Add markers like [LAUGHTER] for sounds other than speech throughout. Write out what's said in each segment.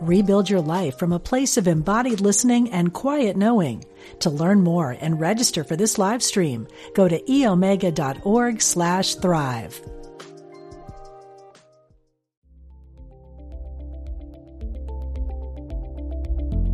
Rebuild your life from a place of embodied listening and quiet knowing. To learn more and register for this live stream, go to eomega.org slash thrive.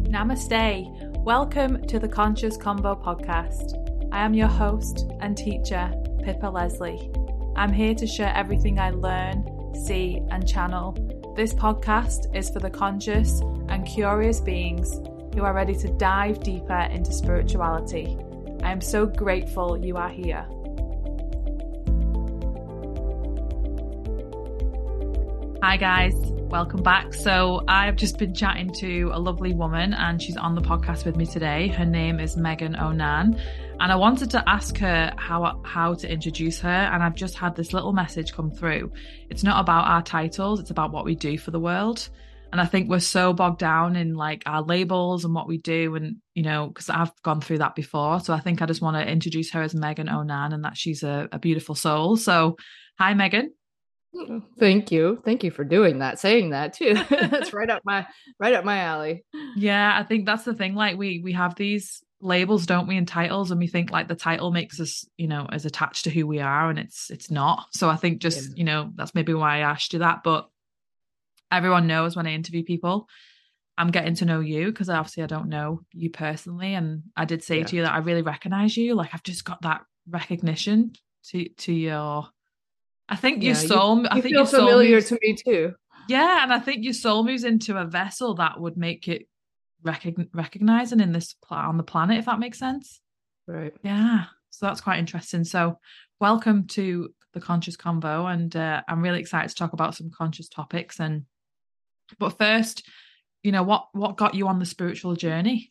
Namaste. Welcome to the Conscious Convo podcast. I am your host and teacher, Pippa Leslie. I'm here to share everything I learn, see, and channel this podcast is for the conscious and curious beings who are ready to dive deeper into spirituality. I am so grateful you are here. Hi, guys. Welcome back. So, I've just been chatting to a lovely woman, and she's on the podcast with me today. Her name is Megan Onan, and I wanted to ask her how how to introduce her. And I've just had this little message come through. It's not about our titles; it's about what we do for the world. And I think we're so bogged down in like our labels and what we do, and you know, because I've gone through that before. So I think I just want to introduce her as Megan Onan, and that she's a, a beautiful soul. So, hi, Meagan. Thank you. Thank you for doing that, saying that too. [LAUGHS] that's right up my right up my alley. Yeah, I think that's the thing. Like we we have these labels, don't we, and titles, and we think like the title makes us, you know, as attached to who we are, and it's it's not. So I think just, yeah. you know, that's maybe why I asked you that. But everyone knows when I interview people, I'm getting to know you because obviously I don't know you personally. And I did say yeah. to you that I really recognize you. Like I've just got that recognition to to your I think yeah, your soul. You, I think feel familiar moves, to me too. Yeah, and I think your soul moves into a vessel that would make it recogn- recognizing in this pl- on the planet, if that makes sense. Right. Yeah. So that's quite interesting. So, welcome to the Conscious Convo, and uh, I'm really excited to talk about some conscious topics. And but first, you know what what got you on the spiritual journey?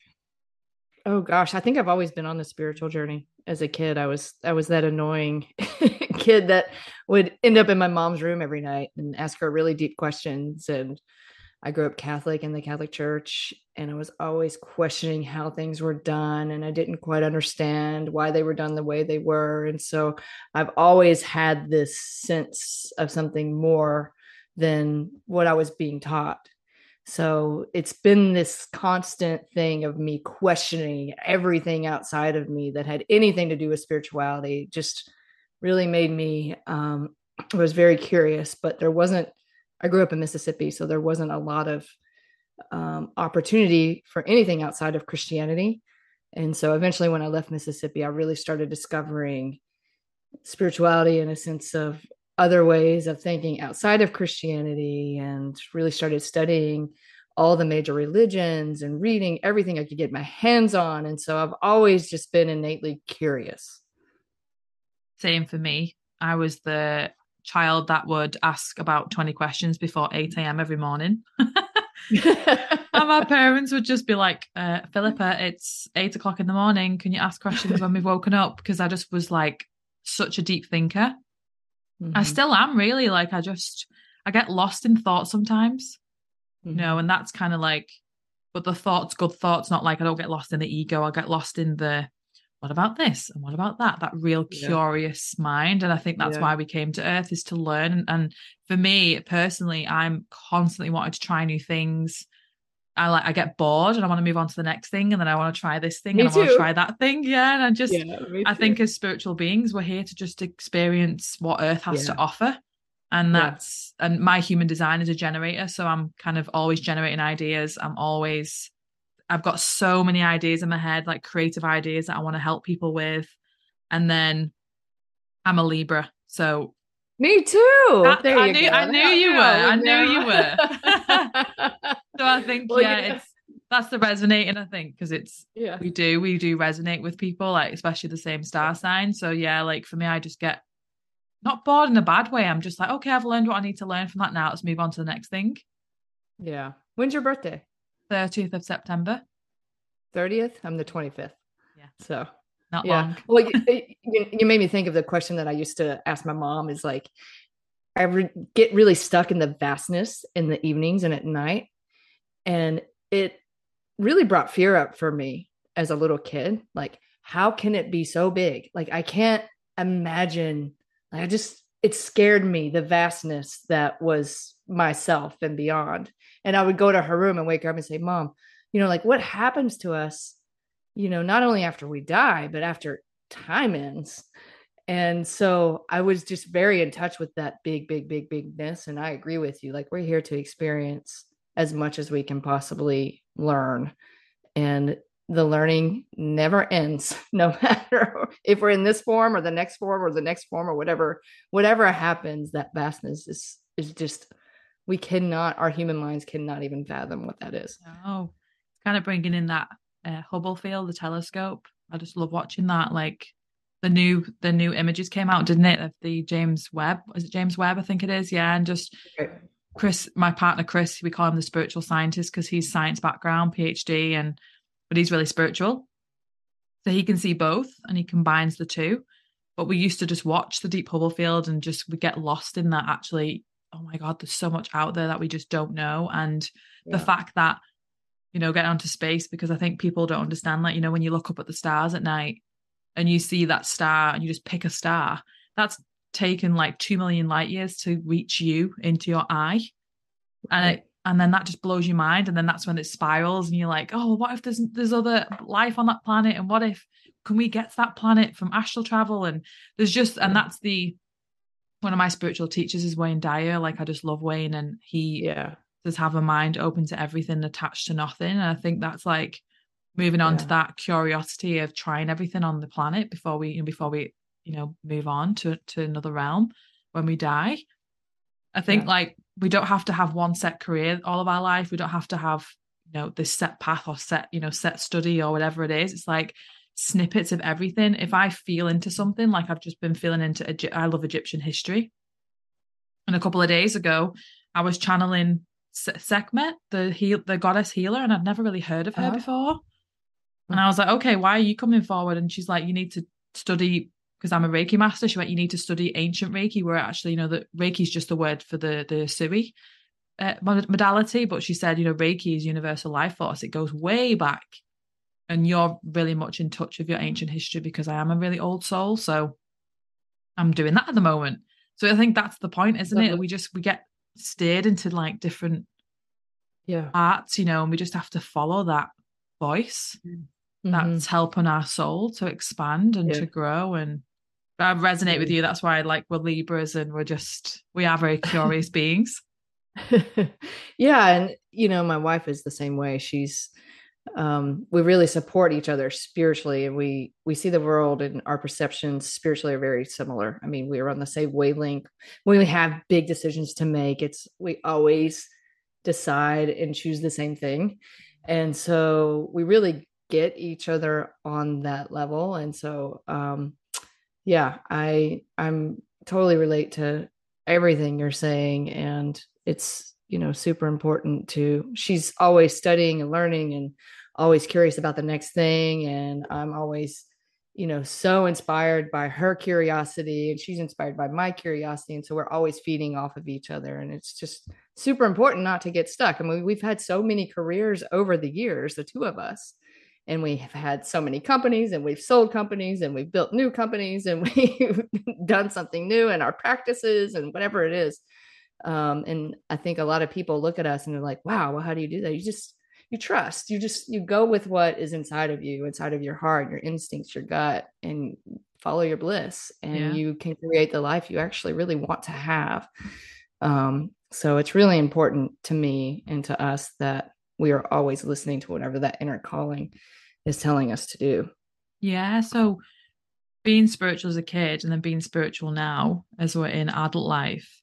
Oh gosh, I think I've always been on the spiritual journey. As a kid, I was I was that annoying [LAUGHS] kid that would end up in my mom's room every night and ask her really deep questions and I grew up Catholic in the Catholic Church and I was always questioning how things were done and I didn't quite understand why they were done the way they were and so I've always had this sense of something more than what I was being taught. So it's been this constant thing of me questioning everything outside of me that had anything to do with spirituality, just really made me, um, [CLEARS THROAT] was very curious, but there wasn't, I grew up in Mississippi, so there wasn't a lot of um, opportunity for anything outside of Christianity. And so eventually, when I left Mississippi, I really started discovering spirituality in a sense of other ways of thinking outside of Christianity and really started studying all the major religions and reading everything I could get my hands on. And so I've always just been innately curious. Same for me. I was the child that would ask about 20 questions before 8 a.m. every morning. [LAUGHS] and my [LAUGHS] parents would just be like, uh, Philippa, it's eight o'clock in the morning. Can you ask questions when we've woken up? Because I just was like such a deep thinker. Mm-hmm. I still am really like I just I get lost in thought sometimes. Mm-hmm. You know, and that's kind of like but the thoughts, good thoughts, not like I don't get lost in the ego, I get lost in the what about this and what about that that real yeah. curious mind and i think that's yeah. why we came to earth is to learn and for me personally i'm constantly wanting to try new things I like I get bored and I want to move on to the next thing and then I want to try this thing me and I want to try that thing. Yeah. And I just yeah, I think as spiritual beings, we're here to just experience what Earth has to offer. And that's and my human design is a generator. So I'm kind of always generating ideas. I'm always I've got so many ideas in my head, like creative ideas that I want to help people with. And then I'm a Libra. So me too. I, knew, I knew you were. I knew you were. so I think well, yeah, yeah, it's that's the resonating. I think because it's yeah we do we do resonate with people like especially the same star sign. So yeah, like for me, I just get not bored in a bad way. I'm just like okay, I've learned what I need to learn from that now. Let's move on to the next thing. Yeah. When's your birthday? 30th of September. 30th. I'm the 25th. Yeah. So not yeah. long. Well, you, you, made me think of the question that I used to ask my mom is like, I re- get really stuck in the vastness in the evenings and at night. And it really brought fear up for me as a little kid. Like, how can it be so big? Like, I can't imagine. Like, I just, it scared me, the vastness that was myself and beyond. And I would go to her room and wake her up and say, Mom, you know, like what happens to us, you know, not only after we die, but after time ends. And so I was just very in touch with that big, big, big, bigness. And I agree with you. Like we're here to experience as much as we can possibly learn. And the learning never ends, [LAUGHS] no matter if we're in this form or the next form or the next form or whatever, whatever happens, that vastness is is just we cannot, our human minds cannot even fathom what that is. Oh, it's kind of bringing in that uh, Hubble field, the telescope. I just love watching that. Like the new the new images came out, didn't it? Of the James Webb. Is it James Webb? I think it is. Yeah, and just Chris, my partner Chris, we call him the spiritual scientist because he's science background, PhD, and but he's really spiritual. So he can see both and he combines the two. But we used to just watch the deep Hubble field and just we get lost in that actually, oh my God, there's so much out there that we just don't know. And yeah. the fact that, you know, get onto space because I think people don't understand that, you know, when you look up at the stars at night and you see that star and you just pick a star, that's taken like two million light years to reach you into your eye. And it, and then that just blows your mind and then that's when it spirals and you're like oh what if there's there's other life on that planet and what if can we get to that planet from astral travel and there's just and that's the one of my spiritual teachers is Wayne Dyer like I just love Wayne and he yeah does have a mind open to everything attached to nothing and I think that's like moving on yeah. to that curiosity of trying everything on the planet before we you know, before we you know move on to to another realm when we die I think yeah. like we don't have to have one set career all of our life. We don't have to have, you know, this set path or set, you know, set study or whatever it is. It's like snippets of everything. If I feel into something, like I've just been feeling into, I love Egyptian history. And a couple of days ago, I was channeling Sekhmet, the heal, the goddess healer, and I'd never really heard of her uh-huh. before. And I was like, okay, why are you coming forward? And she's like, you need to study because I'm a Reiki master. She went, you need to study ancient Reiki, where actually, you know, that Reiki is just the word for the the Usui uh, modality. But she said, you know, Reiki is universal life force. It goes way back, and you're really much in touch with your ancient history because I am a really old soul. So I'm doing that at the moment. So I think that's the point, isn't it? We just we get steered into like different yeah arts, you know, and we just have to follow that voice. Mm mm-hmm. that's helping our soul to expand and yeah. to grow and I resonate with you. That's why I like we're Libras and we're just we are very curious [LAUGHS] beings. [LAUGHS] yeah, and you know, my wife is the same way. She's um we really support each other spiritually and we we see the world and our perceptions spiritually are very similar. I mean, we are on the same wavelength. When we have big decisions to make, it's we always decide and choose the same thing. And so we really get each other on that level and so um yeah i i'm totally relate to everything you're saying and it's you know super important to she's always studying and learning and always curious about the next thing and i'm always you know so inspired by her curiosity and she's inspired by my curiosity and so we're always feeding off of each other and it's just super important not to get stuck. I mean we've had so many careers over the years the two of us and we have had so many companies and we've sold companies and we've built new companies and [LAUGHS] we've done something new in our practices and whatever it is um, and i think a lot of people look at us and they're like wow well how do you do that you just you trust you just you go with what is inside of you inside of your heart your instincts your gut and follow your bliss and yeah. you can create the life you actually really want to have um, so it's really important to me and to us that we are always listening to whatever that inner calling is telling us to do. Yeah. So being spiritual as a kid and then being spiritual now as we're in adult life,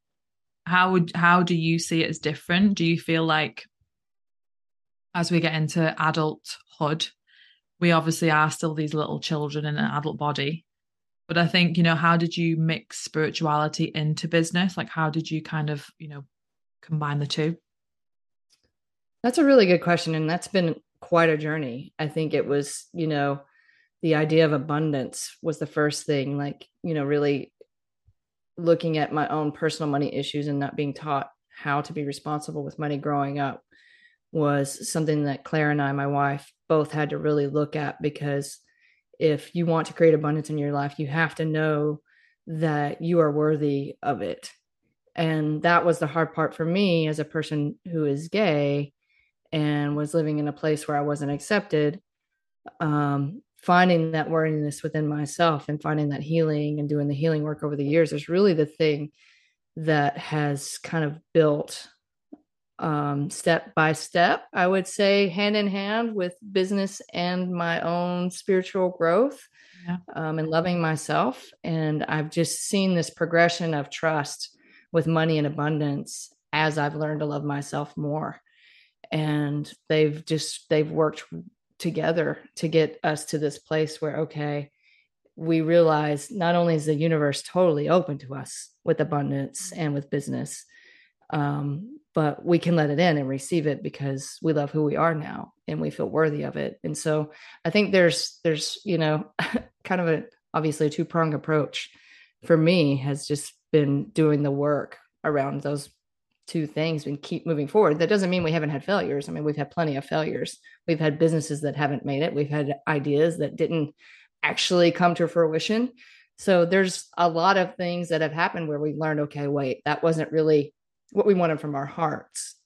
how would how do you see it as different? Do you feel like as we get into adulthood, we obviously are still these little children in an adult body. But I think, you know, how did you mix spirituality into business? Like how did you kind of, you know, combine the two? That's a really good question. And that's been quite a journey. I think it was, you know, the idea of abundance was the first thing like you know really looking at my own personal money issues and not being taught how to be responsible with money growing up was something that Clare and I, my wife, both had to really look at because if you want to create abundance in your life, you have to know that you are worthy of it. And that was the hard part for me as a person who is gay and was living in a place where I wasn't accepted. Um, finding that worthiness within myself and finding that healing and doing the healing work over the years is really the thing that has kind of built um, step by step, I would say, hand in hand with business and my own spiritual growth yeah. um, and loving myself. And I've just seen this progression of trust with money and abundance as I've learned to love myself more. And they've just, they've worked together to get us to this place where, okay, we realize not only is the universe totally open to us with abundance and with business, um, but we can let it in and receive it because we love who we are now and we feel worthy of it. And so I think there's there's you know [LAUGHS] kind of a obviously a two prong approach for me has just been doing the work around those two things and keep moving forward. That doesn't mean we haven't had failures. I mean, we've had plenty of failures. We've had businesses that haven't made it. We've had ideas that didn't actually come to fruition. So there's a lot of things that have happened where we learned, okay, wait, that wasn't really what we wanted from our hearts.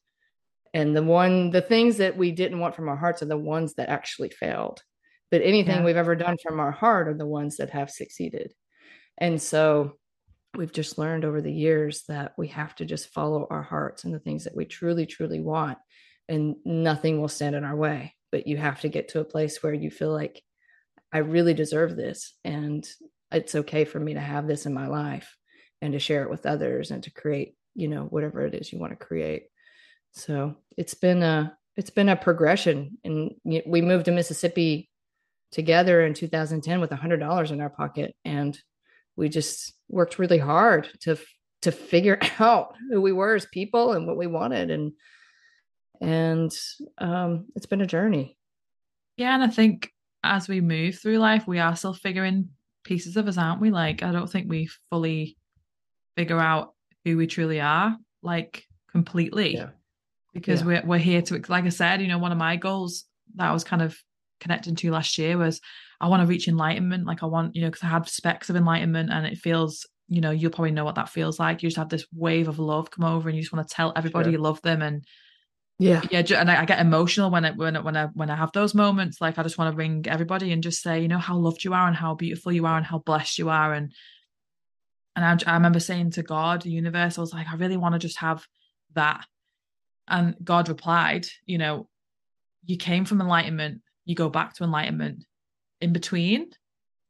And the one, the things that we didn't want from our hearts are the ones that actually failed. But anything yeah. we've ever done from our heart are the ones that have succeeded. And so we've just learned over the years that we have to just follow our hearts and the things that we truly, truly want, and nothing will stand in our way. But you have to get to a place where you feel like, I really deserve this. And it's okay for me to have this in my life and to share it with others and to create, you know, whatever it is you want to create. So it's been a, it's been a progression. And we moved to Mississippi together in 2010 with a hundred dollars in our pocket. And we just worked really hard to to figure [LAUGHS] out who we were as people and what we wanted and and um it's been a journey yeah and i think as we move through life we are still figuring pieces of us aren't we like i don't think we fully figure out who we truly are like completely yeah. because yeah. we're, we're here to like i said you know one of my goals that i was kind of connecting to last year was I want to reach enlightenment. Like I want, you know, because I had specks of enlightenment and it feels, you know, you'll probably know what that feels like. You just have this wave of love come over and you just want to tell everybody sure. you love them. And yeah, yeah. And I, I, get emotional when I, when I, when I, when I have those moments. Like I just want to ring everybody and just say, you know, how loved you are and how beautiful you are and how blessed you are. And, and I, I remember saying to God, the universe, I was like, I really want to just have that. And God replied, you know, you came from enlightenment, you go back to enlightenment in between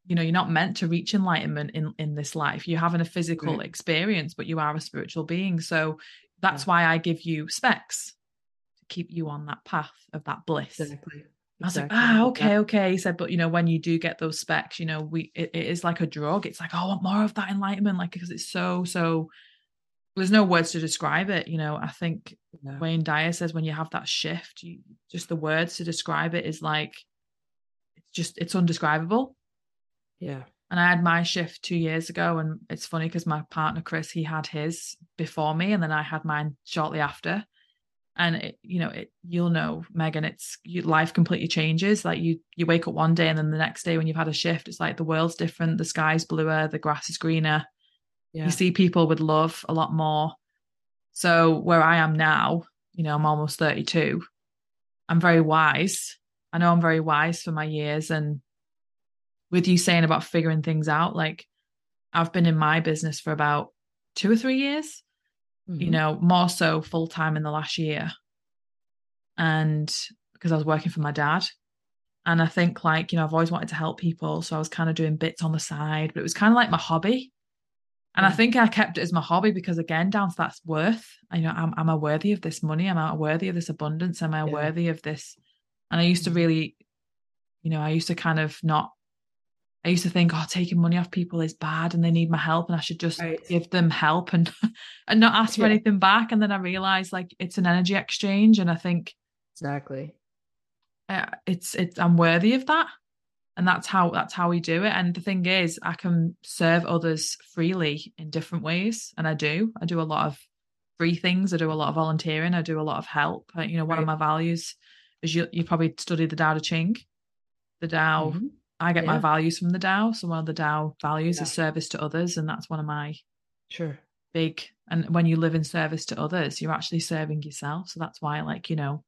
you know you're not meant to reach enlightenment in in this life you're having a physical right. experience but you are a spiritual being so that's yeah. why i give you specs to keep you on that path of that bliss exactly. I was exactly. like, ah, okay, yeah. okay. He said, but you know, when you do get those specs, you know, we it, it is like a drug. It's like, oh, I want more of that enlightenment, like because it's so so. There's no words to describe it. You know, I think no. Wayne Dyer says when you have that shift, you just the words to describe it is like it's just it's undescribable. Yeah. And I had my shift two years ago, and it's funny because my partner Chris he had his before me, and then I had mine shortly after. And it, you know, it you'll know, Meagan, it's you, life completely changes. Like you, you wake up one day, and then the next day when you've had a shift, it's like the world's different. The sky's bluer, the grass is greener. Yeah. You see people with love a lot more. So where I am now, you know, I'm almost 32. I'm very wise I know I'm very wise for my years. And with you saying about figuring things out, like I've been in my business for about two or three years, mm-hmm. you know, more so full time in the last year. And because I was working for my dad. And I think, like, you know, I've always wanted to help people. So I was kind of doing bits on the side, but it was kind of like my hobby. And I think I kept it as my hobby because, again, down to that worth. You know, am, am I worthy of this money? Am I worthy of this abundance? Am I yeah. worthy of this and I used to mm-hmm. really, you know, I used to kind of not, I used to think, oh, taking money off people is bad and they need my help and I should just right. give them help and [LAUGHS] and not ask for yeah. anything back. And then I realized like it's an energy exchange. And I think exactly uh, it's it's I'm worthy of that. And that's how that's how we do it. And the thing is i can serve others freely in different ways and i do. I do a lot of free things. I do a lot of volunteering. I do a lot of help. You know one right. of my values is you you probably studied the Tao Te Ching. The dao mm-hmm. i get yeah. my values from the dao so one of the dao values yeah. is service to others and that's one of my sure. big and when you live in service to others you're actually serving yourself. So that's why like you know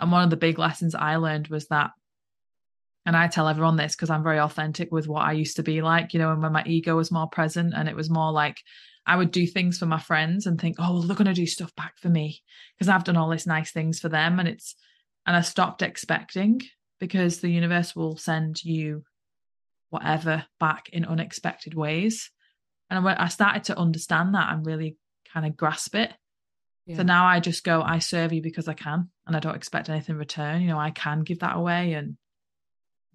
and one of the big lessons i learned was that and I tell everyone this because I'm very authentic with what I used to be like, you know, and when my ego was more present and it was more like I would do things for my friends and think, oh, well, they're going to do stuff back for me because I've done all these nice things for them. And it's, and I stopped expecting because the universe will send you whatever back in unexpected ways. And when I started to understand that and really kind of grasp it. Yeah. So now I just go, I serve you because I can and I don't expect anything in return. You know, I can give that away and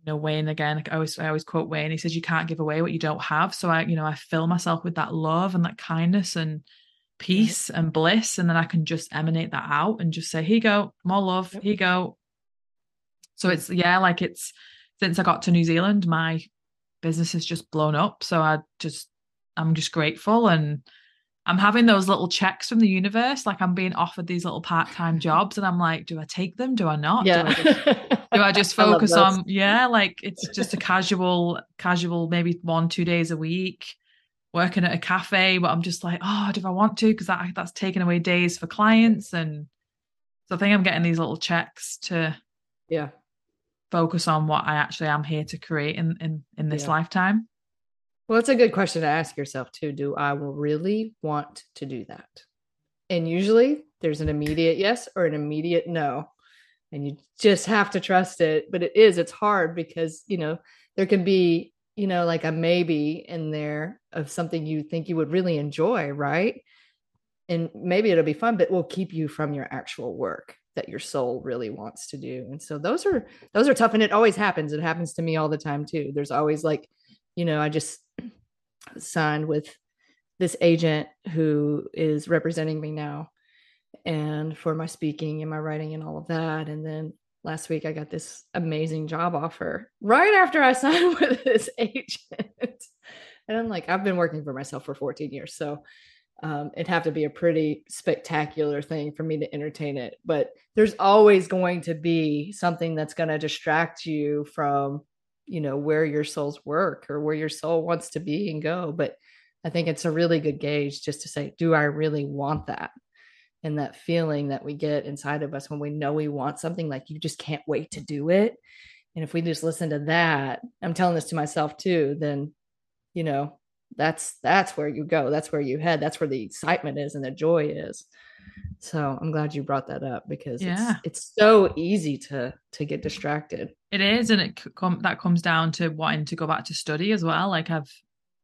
know Wayne again I always I always quote Wayne he says you can't give away what you don't have so I you know I fill myself with that love and that kindness and mm-hmm. peace right. and bliss and then I can just emanate that out and just say here you go more love yep. here you go so it's yeah like it's since I got to New Zealand my business has just blown up so I just I'm just grateful and I'm having those little checks from the universe. Like I'm being offered these little part-time jobs and I'm like, do I take them? Do I not? Yeah. Do I just, do I just [LAUGHS] focus I on, yeah, like it's just a casual, casual, maybe one, two days a week working at a cafe, but I'm just like, oh, do I want to? Because that, that's taking away days for clients. And so I think I'm getting these little checks to yeah focus on what I actually am here to create in in, in this yeah. lifetime. Well, it's a good question to ask yourself too. Do I really want to do that? And usually there's an immediate yes or an immediate no. And you just have to trust it. But it is, it's hard because, you know, there can be, you know, like a maybe in there of something you think you would really enjoy, right? And maybe it'll be fun, but will keep you from your actual work that your soul really wants to do. And so those are those are tough. And it always happens. It happens to me all the time too. There's always like, you know, I just signed with this agent who is representing me now. And for my speaking and my writing and all of that. And then last week i got this amazing job offer right after i [LAUGHS] signed with this agent. [LAUGHS] And i'm like i've been working for myself for 14 years. So um, it'd have to be a pretty spectacular thing for me to entertain it. But there's always going to be something that's going to distract you from you know where your soul's work or where your soul wants to be and go but i think it's a really good gauge just to say do i really want that? And that feeling that we get inside of us when we know we want something like you just can't wait to do it. And if we just listen to that i'm telling this to myself too then you know that's that's where you go. That's where you head. That's where the excitement is and the joy is. So i'm glad you brought that up because yeah. it's, it's so easy to to get distracted it is and it com- that comes down to wanting to go back to study as well. Like i've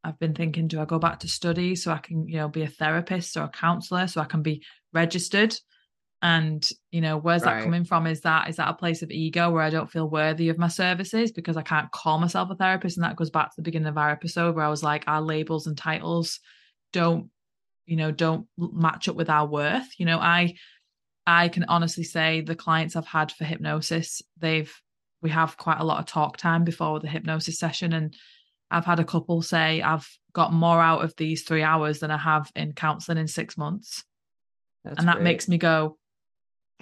i've been thinking do i go back to study so i can you know be a therapist or a counselor so i can be registered? And you know where's right. that coming from? Is that is that a place of ego where i don't feel worthy of my services because i can't call myself a therapist? And that goes back to the beginning of our episode where i was like our labels and titles don't you know don't match up with our worth. You know i i can honestly say the clients i've had for hypnosis they've we have quite a lot of talk time before the hypnosis session and i've had a couple say i've got more out of these three hours than i have in counseling in six months That's and that great. makes me go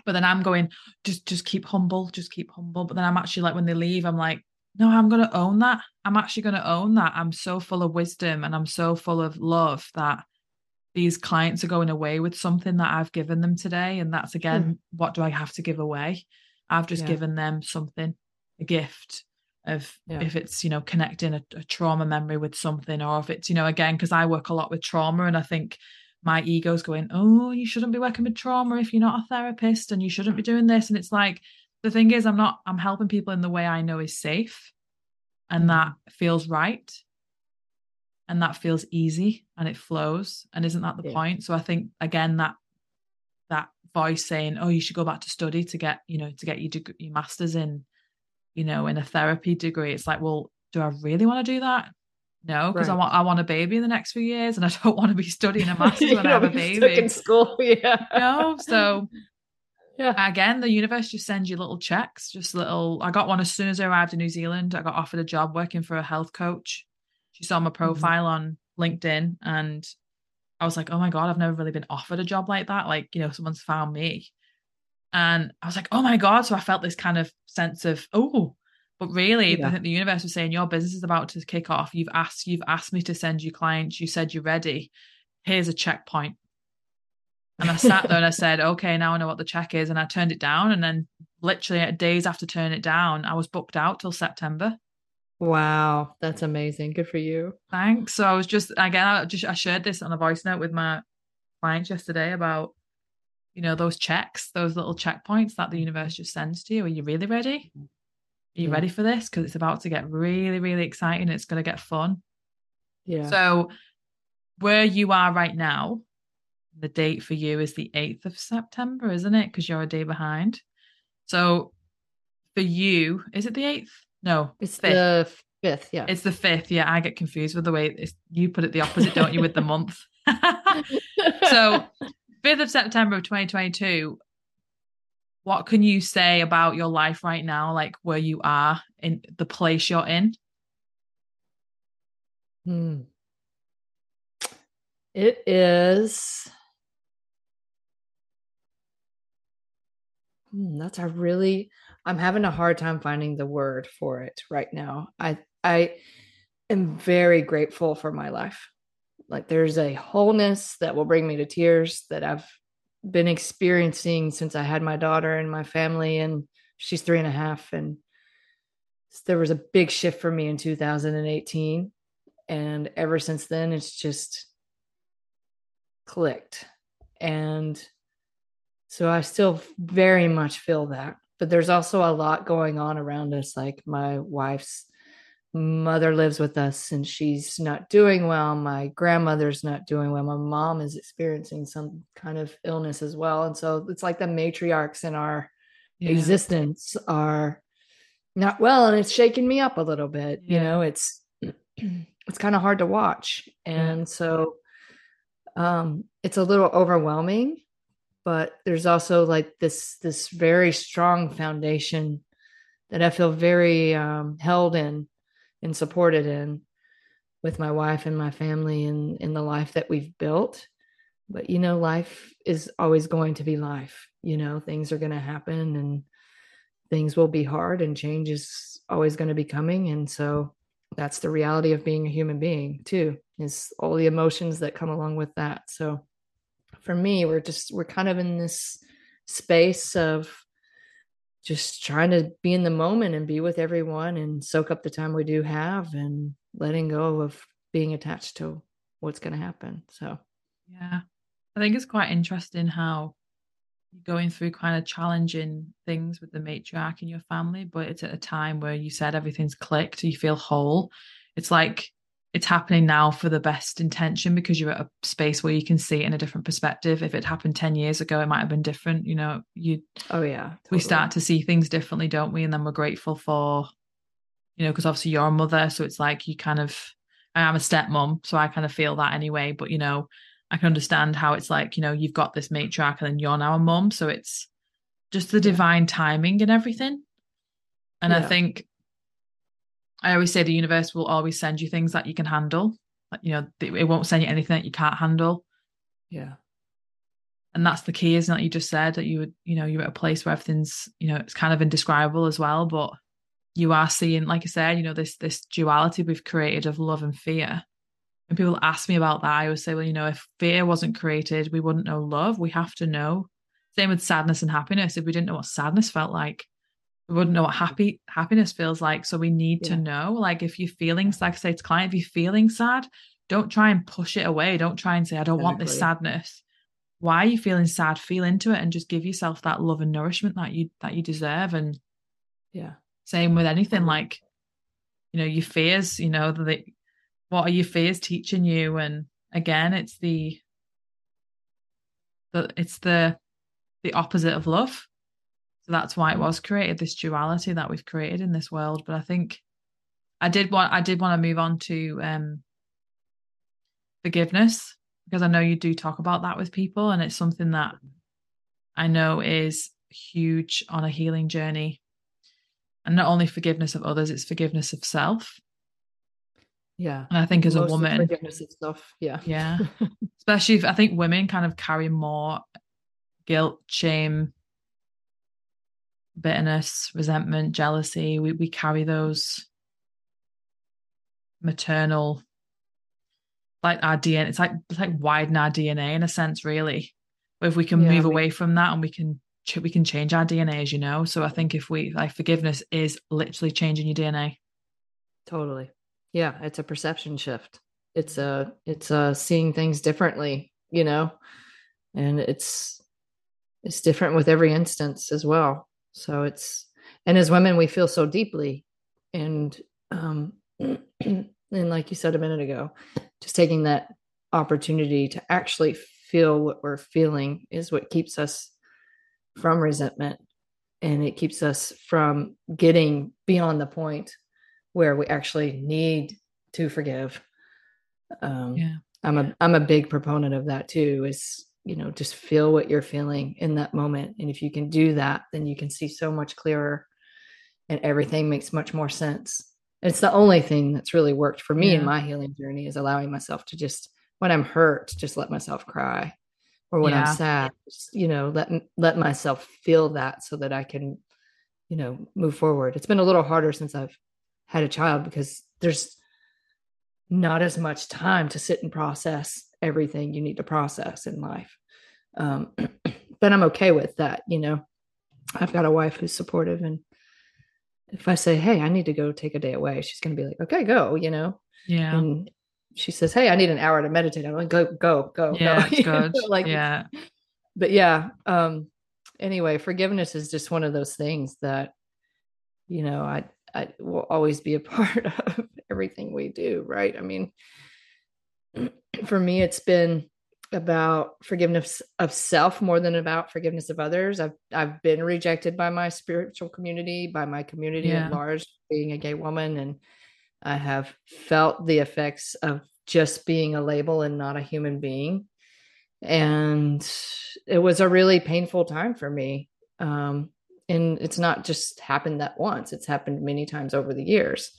but then i'm going just just keep humble just keep humble but then i'm actually like when they leave i'm like no i'm going to own that i'm actually going to own that i'm so full of wisdom and i'm so full of love that these clients are going away with something that I've given them today. And that's again, mm. what do I have to give away? I've just yeah. given them something, a gift of yeah. if it's, you know, connecting a, a trauma memory with something, or if it's, you know, again, because I work a lot with trauma and I think my ego's going, oh, you shouldn't be working with trauma if you're not a therapist and you shouldn't be doing this. And it's like, the thing is, I'm not, I'm helping people in the way I know is safe and mm. that feels right and that feels easy and it flows and isn't that the yeah. point so i think again that that voice saying oh you should go back to study to get you know to get your, degree, your masters in you know in a therapy degree it's like well do i really want to do that no because right. i want i want a baby in the next few years and i [LAUGHS] don't want to be studying a master's [LAUGHS] when i have a baby in school [LAUGHS] yeah no so Yeah. Again, the universe just sends you little checks, just little. I got one as soon as I arrived in New Zealand. I got offered a job working for a health coach. She saw my mm-hmm. profile mm-hmm. on LinkedIn and I was like, oh my God, I've never really been offered a job like that. Like, you know, someone's found me. And I was like, oh my God. So I felt this kind of sense of, oh, but really, yeah. I think the universe was saying your business is about to kick off. You've asked, you've asked me to send you clients. You said you're ready. Here's a checkpoint. And I sat there and I [LAUGHS] said, okay, now I know what the check is. And I turned it down. And then literally days after turning it down, I was booked out till September. Wow, that's amazing. Good for you. Thanks. So I was just again, I just I shared this on a voice note with my clients yesterday about you know those checks, those little checkpoints that the universe just sends to you. Are you really ready? Are you yeah. ready for this? Because it's about to get really, really exciting. It's going to get fun. Yeah. So where you are right now, the date for you is the 8th of September, isn't it? Because you're a day behind. So for you, is it the 8th? No, it's fifth. the fifth. Yeah, it's the fifth. Yeah, I get confused with the way you put it the opposite, don't you, with the month? [LAUGHS] so, fifth of September of 2022. What can you say about your life right now, like where you are in the place you're in? Hmm. It is. Hmm, that's a really I'm having a hard time finding the word for it right now. I I am very grateful for my life. Like there's a wholeness that will bring me to tears that I've been experiencing since I had my daughter and my family, and she's three and a half. And there was a big shift for me in 2018. And ever since then, it's just clicked. And so I still very much feel that but there's also a lot going on around us like my wife's mother lives with us and she's not doing well my grandmother's not doing well my mom is experiencing some kind of illness as well and so it's like the matriarchs in our yeah. existence are not well and it's shaking me up a little bit yeah. you know it's [CLEARS THROAT] it's kind of hard to watch and yeah. so um it's a little overwhelming but there's also like this this very strong foundation that I feel very um, held in and supported in with my wife and my family and in the life that we've built. But you know, life is always going to be life. You know, things are going to happen and things will be hard and change is always going to be coming. And so that's the reality of being a human being too, is all the emotions that come along with that. So for me we're just we're kind of in this space of just trying to be in the moment and be with everyone and soak up the time we do have and letting go of being attached to what's going to happen so. Yeah i think it's quite interesting how you're going through kind of challenging things with the matriarch in your family but it's at a time where you said everything's clicked you feel whole. It's like it's happening now for the best intention because you're at a space where you can see it in a different perspective. If it happened 10 years ago, it might have been different. You know, you oh yeah. Totally. We start to see things differently, don't we? And then we're grateful for, you know, because obviously you're a mother. So it's like you kind of I'm a stepmom, so I kind of feel that anyway. But you know, I can understand how it's like, you know, you've got this matriarch and then you're now a mom. So it's just the divine timing and everything. And yeah. I think I always say the universe will always send you things that you can handle. Like, you know, it won't send you anything that you can't handle. Yeah. And that's the key, isn't it? You just said that you would, you know, you're at a place where everything's, you know, it's kind of indescribable as well. But you are seeing, like I said, you know, this this duality we've created of love and fear. And people ask me about that, I always say, well, you know, if fear wasn't created, we wouldn't know love. We have to know. Same with sadness and happiness. If we didn't know what sadness felt like, we wouldn't know what happy happiness feels like. So we need yeah. to know, like, if you're feeling, like I say to client, if you're feeling sad, don't try and push it away. Don't try and say, I don't exactly. want this sadness. Why are you feeling sad? Feel into it and just give yourself that love and nourishment that you that you deserve. And yeah, same with anything like, you know, your fears. You know, that what are your fears teaching you? And again, it's the the it's the the opposite of love that's why it was created, this duality that we've created in this world. But I think I did want I did want to move on to um forgiveness because I know you do talk about that with people and it's something that I know is huge on a healing journey. And not only forgiveness of others, it's forgiveness of self. Yeah. And I think as a woman, forgiveness of self. Yeah. Yeah. [LAUGHS] Especially if I think women kind of carry more guilt, shame, bitterness, resentment, jealousy. We we carry those maternal like our DNA. It's like it's like widen our DNA in a sense, really. But if we can yeah, move we, away from that and we can we can change our DNA, as you know. So I think if we like forgiveness is literally changing your DNA. Totally. Yeah, it's a perception shift. It's a it's a seeing things differently, you know, and it's it's different with every instance as well. So it's and as women we feel so deeply, and um, [CLEARS THROAT] and like you said a minute ago, just taking that opportunity to actually feel what we're feeling is what keeps us from resentment. And it keeps us from getting beyond the point where we actually need to forgive. Um yeah. I'm a i'm a big proponent of that too is you know just feel what you're feeling in that moment and if you can do that then you can see so much clearer and everything makes much more sense it's the only thing that's really worked for me yeah. in my healing journey is allowing myself to just when i'm hurt just let myself cry or when yeah. i'm sad just, you know let let myself feel that so that i can you know move forward it's been a little harder since i've had a child because there's not as much time to sit and process everything you need to process in life um, [CLEARS THROAT] but i'm okay with that you know i've got a wife who's supportive and if I say, Hey, I need to go take a day away, she's going to be like, Okay, go, you know? Yeah. And she says, Hey, I need an hour to meditate. I'm like, Go, go, go. Yeah. [LAUGHS] Go. like, yeah. But yeah. Um, anyway, forgiveness is just one of those things that, you know, I, I will always be a [LAUGHS] part of everything we do. Right. I mean, for me, it's been, about forgiveness of self more than about forgiveness of others. I've I've been rejected by my spiritual community, by my community yeah. at large, being a gay woman, and I have felt the effects of just being a label and not a human being. And it was a really painful time for me. Um, and it's not just happened that once; it's happened many times over the years.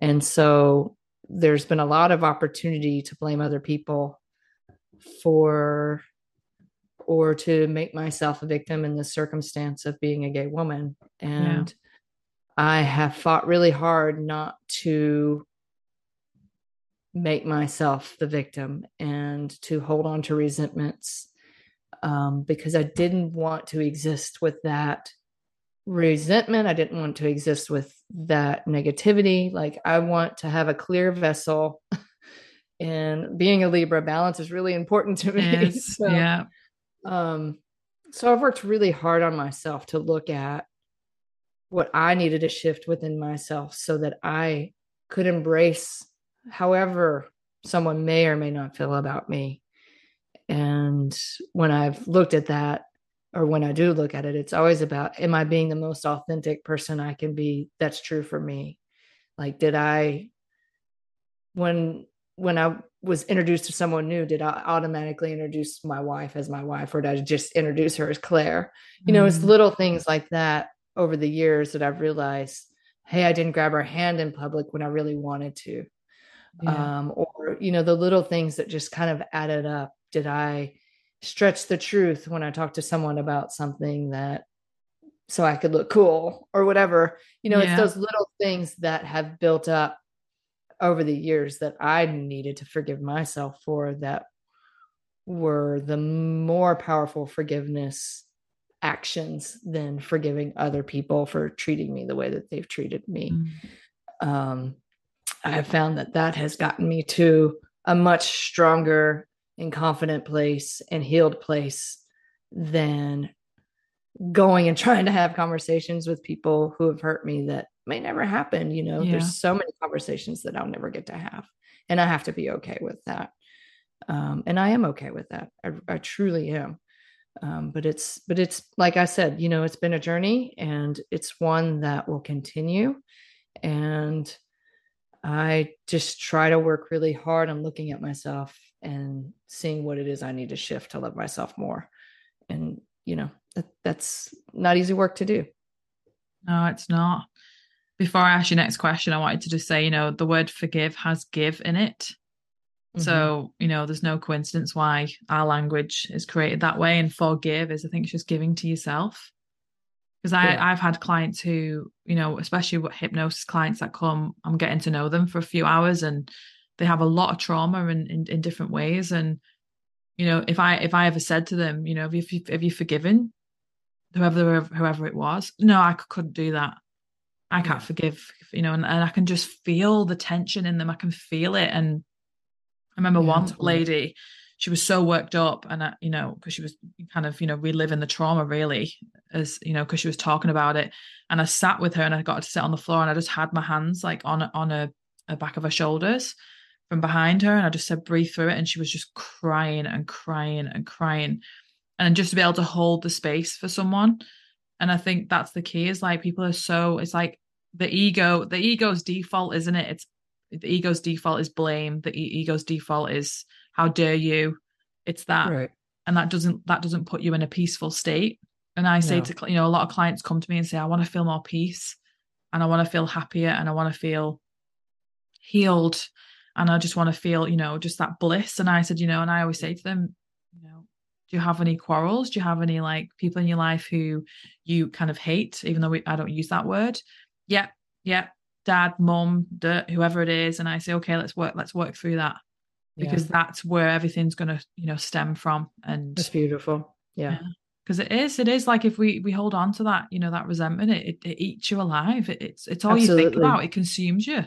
And so there's been a lot of opportunity to blame other people for or to make myself a victim in the circumstance of being a gay woman and yeah. i have fought really hard not to make myself the victim and to hold on to resentments um, because i didn't want to exist with that resentment i didn't want to exist with that negativity like i want to have a clear vessel [LAUGHS] and being a Libra, balance is really important to me. Yes, [LAUGHS] so, yeah. Um, so I've worked really hard on myself to look at what I needed to shift within myself so that I could embrace however someone may or may not feel about me. And when I've looked at that, or when I do look at it, it's always about am I being the most authentic person I can be that's true for me? Like, did I, when when I was introduced to someone new, did I automatically introduce my wife as my wife or did I just introduce her as Clare? You know, mm-hmm. it's little things like that over the years that I've realized, hey, I didn't grab her hand in public when I really wanted to. Yeah. Um, or, you know, the little things that just kind of added up. Did I stretch the truth when I talk to someone about something that so I could look cool or whatever? You know, yeah. it's those little things that have built up over the years that I needed to forgive myself for that were the more powerful forgiveness actions than forgiving other people for treating me the way that they've treated me. Mm. Um, I have found that that has gotten me to a much stronger and confident place and healed place than going and [LAUGHS] trying to have conversations with people who have hurt me that may never happen. You know, yeah. there's so many conversations that I'll never get to have. And I have to be okay with that. Um, and I am okay with that. I, I truly am. Um, but it's, but it's like I said, you know, it's been a journey and it's one that will continue. And I just try to work really hard on looking at myself and seeing what it is I need to shift to love myself more. And you know, that, that's not easy work to do. No, it's not. Before I ask your next question, I wanted to just say, you know, the word forgive has give in it. Mm-hmm. So, you know, there's no coincidence why our language is created that way. And forgive is, I think, it's just giving to yourself. Because I, yeah. I've had clients who, you know, especially with hypnosis clients that come, I'm getting to know them for a few hours and they have a lot of trauma in, in, in different ways. And, you know, if I if I ever said to them, you know, have you have you forgiven whoever whoever it was? No, I couldn't do that. I can't forgive, you know, and, and I can just feel the tension in them. I can feel it. And I remember yeah, one totally. lady, she was so worked up and I, you know because she was kind of you know reliving the trauma really as you know because she was talking about it and i sat with her and i got her to sit on the floor and i just had my hands like on on a, a back of her shoulders from behind her and i just said breathe through it and she was just crying and crying and crying and just to be able to hold the space for someone. And i think that's the key is like people are so it's like the ego the ego's default isn't it? It's the ego's default is blame the ego's default is how dare you? It's that. Right. and that doesn't that doesn't put you in a peaceful state. And i say no. to you know a lot of clients come to me and say i want to feel more peace and i want to feel happier and i want to feel healed and i just want to feel you know just that bliss. And i said you know and i always say to them you know do you have any quarrels? Do you have any like people in your life who you kind of hate? Even though we, i don't use that word. Yeah yeah dad mom whoever it is. And i say okay let's work let's work through that. Because yeah. that's where everything's going to you know stem from. And it's beautiful. Yeah. Because yeah. it is it is like if we we hold on to that you know that resentment it, it, it eats you alive. It, it's it's all Absolutely. you think about. It consumes you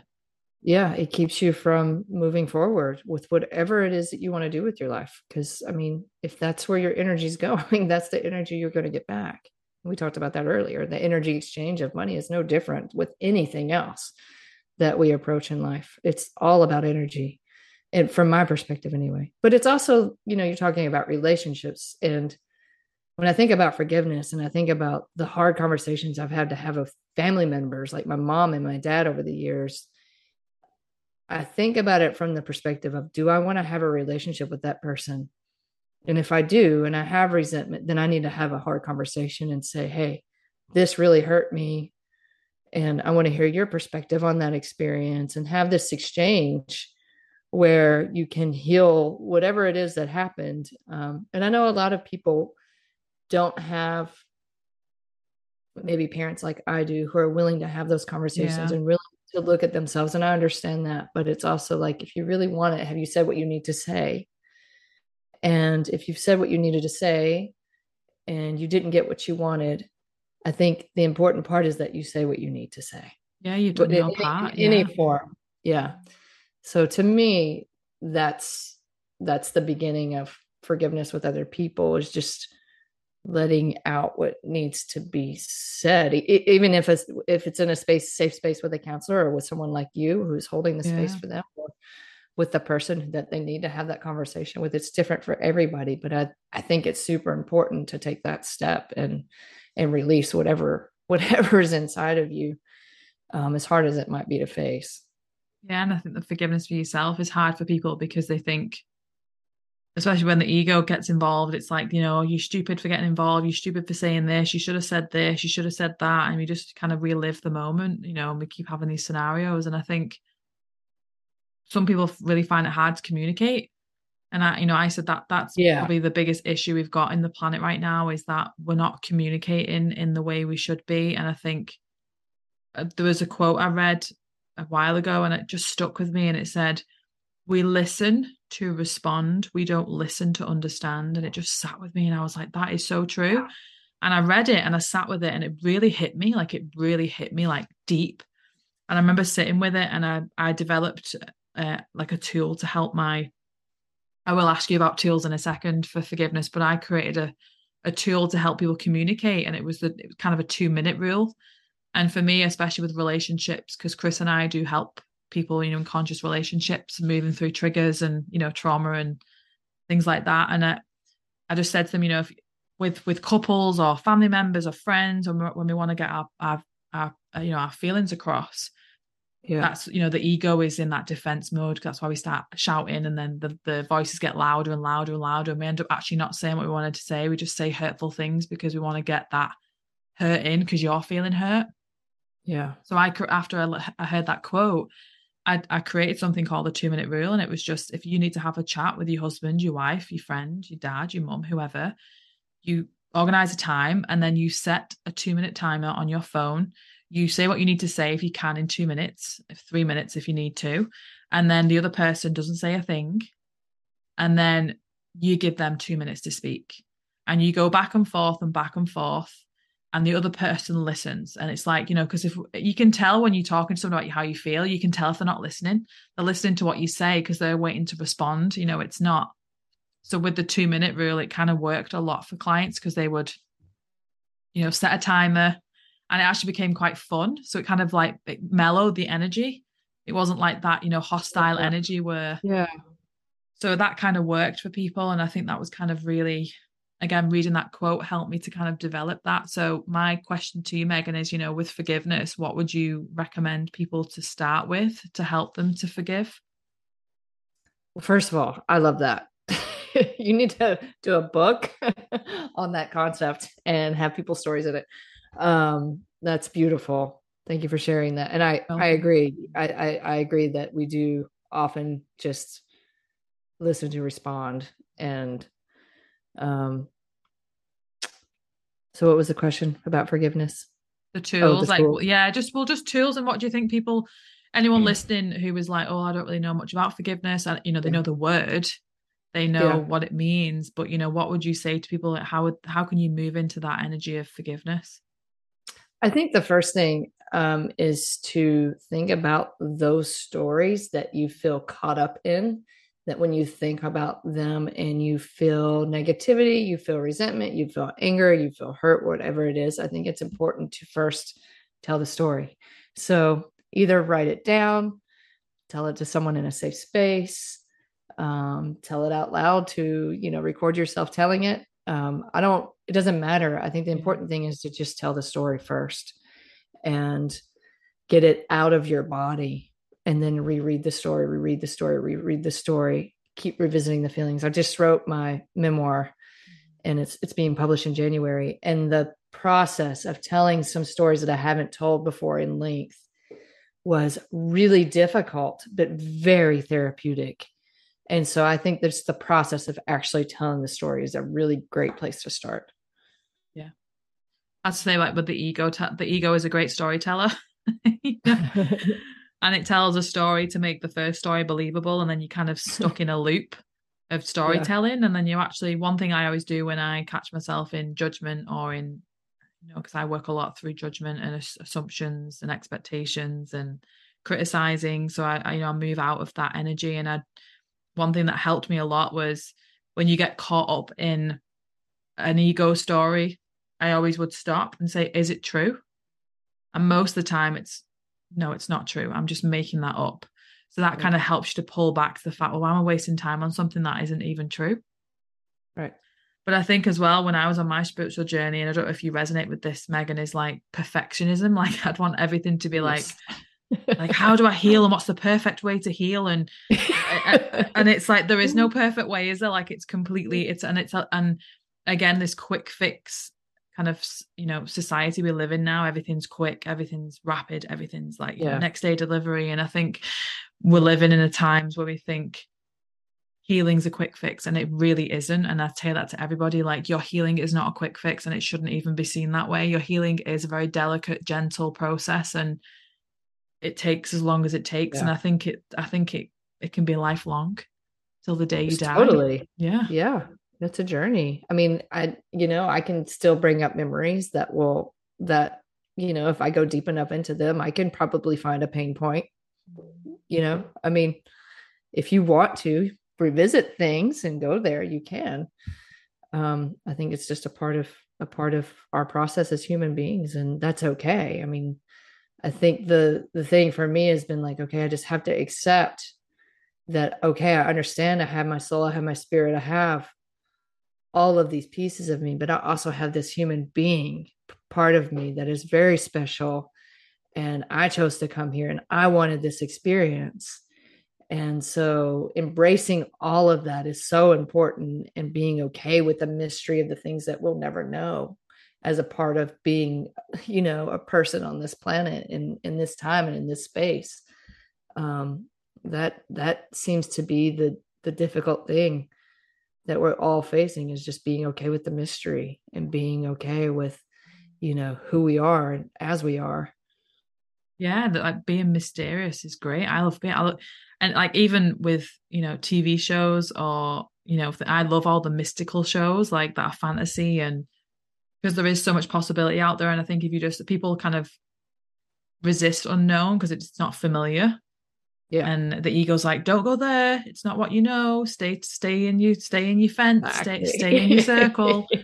yeah it keeps you from moving forward with whatever it is that you want to do with your life because i mean if that's where your energy is [LAUGHS] going that's the energy you're going to get back. We talked about that earlier. The energy exchange of money is no different with anything else that we approach in life. It's all about energy and from my perspective anyway. But it's also you know you're talking about relationships and when i think about forgiveness and i think about the hard conversations i've had to have with family members like my mom and my dad over the years i think about it from the perspective of do i want to have a relationship with that person and if i do and i have resentment then i need to have a hard conversation and say hey this really hurt me and i want to hear your perspective on that experience and have this exchange where you can heal whatever it is that happened. Um, and I know a lot of people don't have maybe parents like I do who are willing to have those conversations yeah. and really to look at themselves. And I understand that, but it's also like if you really want it, have you said what you need to say? And if you've said what you needed to say and you didn't get what you wanted, I think the important part is that you say what you need to say. Yeah, you do. In yeah. any form. Yeah so to me that's that's the beginning of forgiveness with other people is just letting out what needs to be said even if it's if it's in a space safe space with a counselor or with someone like you who's holding the space for them or with the person that they need to have that conversation with. It's different for everybody but i i think it's super important to take that step and and release whatever [LAUGHS] whatever is inside of you um, as hard as it might be to face. Yeah, and I think the forgiveness for yourself is hard for people because they think, especially when the ego gets involved, it's like, you know, you're stupid for getting involved, you're stupid for saying this, you should have said this, you should have said that. And we just kind of relive the moment, you know, and we keep having these scenarios. And I think some people really find it hard to communicate. And I, you know, I said that that's yeah. probably the biggest issue we've got in the planet right now is that we're not communicating in the way we should be. And I think uh, there was a quote I read a while ago and it just stuck with me and it said we listen to respond. We don't listen to understand. And it just sat with me and i was like that is so true. And i read it and i sat with it and it really hit me like it really hit me like deep. And i remember sitting with it and i i developed uh, like a tool to help my i will ask you about tools in a second for forgiveness but i created a a tool to help people communicate and it was the it was kind of a 2 minute rule. And for me especially with relationships because chris and i do help people you know in conscious relationships moving through triggers and you know trauma and things like that. And i, I just said to them you know if, with with couples or family members or friends or when we want to get our, our our uh, you know our feelings across yeah. that's you know the ego is in that defense mode. That's why we start shouting and then the, the voices get louder and louder and louder. And we end up actually not saying what we wanted to say. We just say hurtful things because we want to get that hurt in because you're feeling hurt. Yeah. So i after i, I heard that quote I, I created something called the two minute rule and it was just if you need to have a chat with your husband your wife your friend your dad your mum whoever you organize a time and then you set a two minute timer on your phone. You say what you need to say if you can in two minutes, if three minutes if you need to, and then the other person doesn't say a thing, and then you give them two minutes to speak, and you go back and forth and back and forth, and the other person listens, and it's like you know because if you can tell when you're talking to someone about how you feel, you can tell if they're not listening, they're listening to what you say because they're waiting to respond. You know, it's not. So with the two minute rule, it kind of worked a lot for clients because they would, you know, set a timer and it actually became quite fun. So it kind of like it mellowed the energy. It wasn't like that, you know, hostile yeah. energy where yeah. So that kind of worked for people, and I think that was kind of really, again, reading that quote helped me to kind of develop that. So my question to you, Meagan, is, you know, with forgiveness, what would you recommend people to start with to help them to forgive? Well, first of all, I love that. [LAUGHS] you need to do a book [LAUGHS] on that concept and have people's stories in it um that's beautiful thank you for sharing that and i i agree I, I i agree that we do often just listen to respond and um so what was the question about forgiveness the tools oh, the like yeah just well just tools and what do you think people anyone mm. listening who was like oh i don't really know much about forgiveness and you know they know the word they know yeah. what it means but you know what would you say to people like how would how can you move into that energy of forgiveness I think the first thing um, is to think about those stories that you feel caught up in. That when you think about them and you feel negativity, you feel resentment, you feel anger, you feel hurt, whatever it is, I think it's important to first tell the story. So either write it down, tell it to someone in a safe space, um, tell it out loud to, you know, record yourself telling it. Um, I don't it doesn't matter. I think the important thing is to just tell the story first and get it out of your body and then reread the story, reread the story, reread the story, keep revisiting the feelings. I just wrote my memoir and it's it's being published in January and the process of telling some stories that I haven't told before in length was really difficult but very therapeutic and so I think there's the process of actually telling the story is a really great place to start. Yeah. I'd say like with the ego, the ego is a great storyteller. [LAUGHS] [LAUGHS] and it tells a story to make the first story believable. And then you're kind of stuck in a loop of [LAUGHS] storytelling. Yeah. And then you actually, one thing I always do when I catch myself in judgment or in, you know, because I work a lot through judgment and assumptions and expectations and criticizing. So I, I, you know, I move out of that energy and I one thing that helped me a lot was when you get caught up in an ego story, I always would stop and say, Is it true? And most of the time, it's no, it's not true. I'm just making that up. So that right. kind of helps you to pull back the fact, well, why am I wasting time on something that isn't even true. Right. But I think as well, when I was on my spiritual journey, and I don't know if you resonate with this, Meagan, is like perfectionism. [LAUGHS] Like I'd want everything to be yes. like like how do i heal and what's the perfect way to heal and [LAUGHS] and it's like there is no mm. perfect way is there like it's completely it's and it's and again this quick fix kind of you know society we live in now everything's quick everything's rapid everything's like yeah. know, next day delivery. And i think we're living in a times where we think healing's a quick fix and it really isn't. And i tell that to everybody like your healing is not a quick fix and it shouldn't even be seen that way. Your healing is a very delicate gentle process and it takes as long as it takes. Yeah. and i think it i think it it can be lifelong till the day you die. totally. Yeah. Yeah that's a journey. I mean i you know i can still bring up memories that will that you know if i go deep enough into them i can probably find a pain point you know? I mean if you want to revisit things and go there you can. Um i think it's just a part of a part of our process as human beings and that's okay. I mean I think the the thing for me has been like, okay, I just have to accept that okay, I understand I have my soul, I have my spirit, I have all of these pieces of me, but I also have this human being part of me that is very special and I chose to come here and I wanted this experience. And so embracing all of that is so important and being okay with the mystery of the things that we'll never know as a part of being, you know, a person on this planet in in this time and in this space. Um, that that seems to be the the difficult thing that we're all facing is just being okay with the mystery and being okay with you know who we are and as we are. Yeah that like being mysterious is great. I love being i love, and like even with you know tv shows or you know i love all the mystical shows like that fantasy and because there is so much possibility out there and i think if you just people kind of resist unknown because it's not familiar yeah. And the ego's like, don't go there. It's not what you know. Stay stay in you stay in your fence. Exactly. Stay stay in your [LAUGHS] circle. yeah.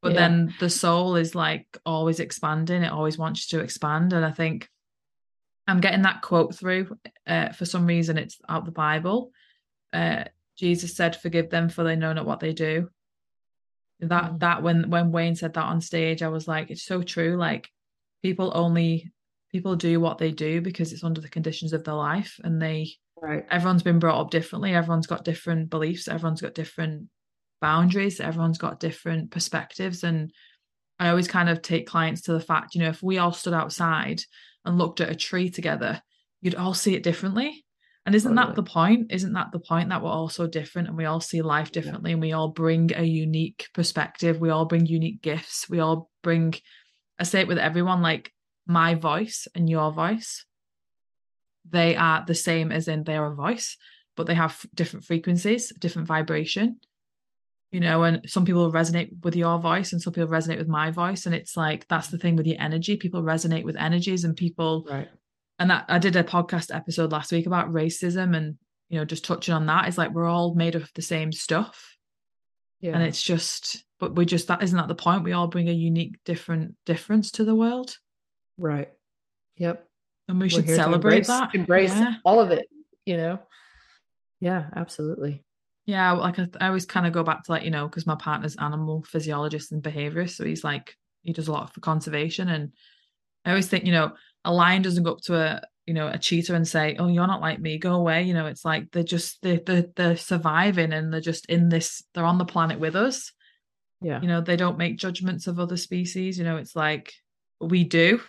But yeah. then the soul is like always expanding. It always wants you to expand. And I think I'm getting that quote through. Uh, for some reason it's out the Bible. Uh, Jesus said, Forgive them for they know not what they do. That mm. that when when Wayne said that on stage, I was like, it's so true. Like people only people do what they do because it's under the conditions of their life and they right. everyone's been brought up differently. Everyone's got different beliefs. Everyone's got different boundaries. Everyone's got different perspectives. And i always kind of take clients to the fact you know if we all stood outside and looked at a tree together you'd all see it differently. And isn't totally. that the point? Isn't that the point that we're all so different and we all see life differently yeah. and we all bring a unique perspective? We all bring unique gifts. We all bring i say it with everyone like my voice and your voice they are the same as in they're a voice but they have different frequencies different vibration you know and some people resonate with your voice and some people resonate with my voice. And it's like that's the thing with your energy. People resonate with energies and people right. and that i did a podcast episode last week about racism and you know just touching on that. Is like we're all made of the same stuff. Yeah. and it's just but we just that isn't that the point? We all bring a unique different difference to the world Right. Yep. And we We're should celebrate embrace, that. Embrace yeah. all of it, you know? Yeah, absolutely. Yeah, like I, I always kind of go back to like, you know, because my partner's animal physiologist and behaviorist. So he's like, he does a lot for conservation. And I always think, you know, a lion doesn't go up to a, you know, a cheetah and say, Oh, you're not like me, go away. You know, it's like they're just they they're, they're surviving and they're just in this, they're on the planet with us. Yeah. You know, they don't make judgments of other species. You know, it's like we do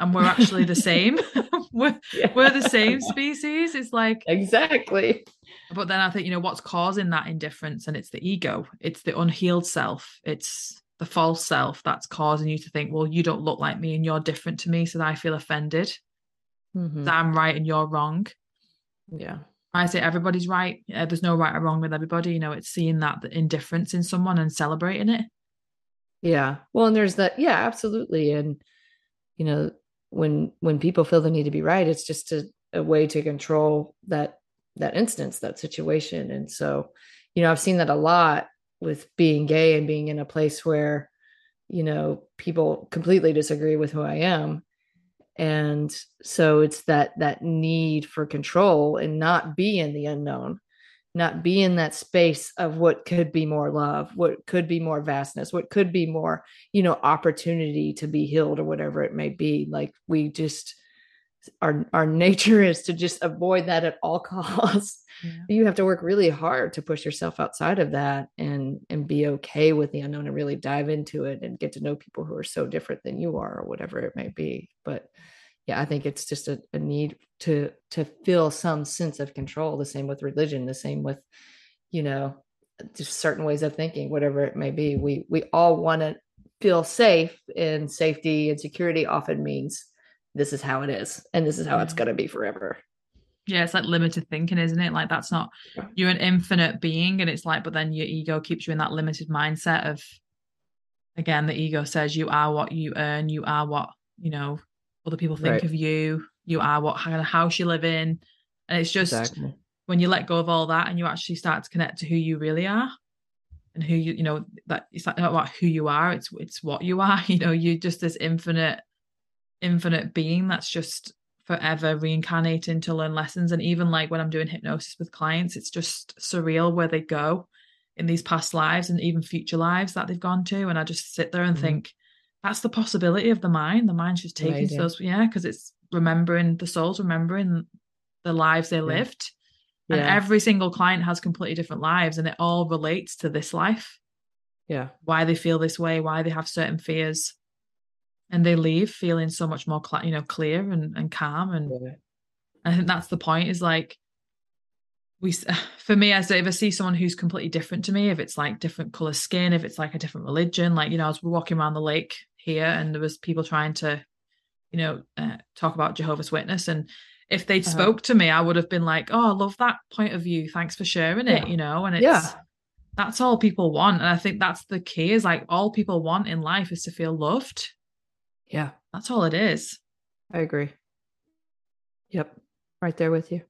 and we're actually the same. [LAUGHS] [LAUGHS] we're, yeah. we're the same species. It's like exactly. But then I think, you know, what's causing that indifference and it's the ego, it's the unhealed self, it's the false self that's causing you to think, well, you don't look like me and you're different to me. So that I feel offended. Mm-hmm. That I'm right and you're wrong. Yeah. I say everybody's right. Yeah, there's no right or wrong with everybody. You know, it's seeing that the indifference in someone and celebrating it. Yeah. Well, and there's that. Yeah, absolutely. And, you know, when when people feel the need to be right it's just a, a way to control that that instance that situation. And so you know i've seen that a lot with being gay and being in a place where you know people completely disagree with who i am. And so it's that that need for control and not be in the unknown not be in that space of what could be more love what could be more vastness what could be more you know opportunity to be healed or whatever it may be. Like we just our our [LAUGHS] nature is to just avoid that at all [LAUGHS] costs. Yeah. you have to work really hard to push yourself outside of that and and be okay with the unknown and really dive into it and get to know people who are so different than you are or whatever it may be. But yeah, I think it's just a, a need to to feel some sense of control. The same with religion. The same with, you know, just certain ways of thinking, whatever it may be. We we all want to feel safe, and safety and security often means this is how it is, and this is how it's mm-hmm. going to be forever. Yeah, it's like limited thinking, isn't it? Like that's not you're an infinite being, and it's like, but then your ego keeps you in that limited mindset of, again, the ego says you are what you earn, you are what you know other people think right. of you you are what kind of house you live in and it's just exactly. when you let go of all that and you actually start to connect to who you really are and who you you know that it's not about who you are it's it's what you are [LAUGHS] you know you're just this infinite infinite being that's just forever reincarnating to learn lessons and even like when i'm doing hypnosis with clients it's just surreal where they go in these past lives and even future lives that they've gone to and i just sit there and mm-hmm. think that's the possibility of the mind. The mind's just taking Amazing. those, yeah, because it's remembering the souls, remembering the lives they lived. And every single client has completely different lives, and it all relates to this life. yeah. Why they feel this way, why they have certain fears, and they leave feeling so much more, cl- you know, clear and, and calm. And Yeah. I think that's the point. Is like we, [SIGHS] for me, as if I see someone who's completely different to me, if it's like different color skin, if it's like a different religion, like you know, I was walking around the lake here, and there was people trying to, you know, uh, talk about Jehovah's Witness, and if they'd Uh-huh. spoke to me, I would have been like, "Oh, I love that point of view. Thanks for sharing it." Yeah. You know, and it's Yeah. that's all people want, and I think that's the key. Is like all people want in life is to feel loved. Yeah. That's all it is, I agree. Yep. Right there with you.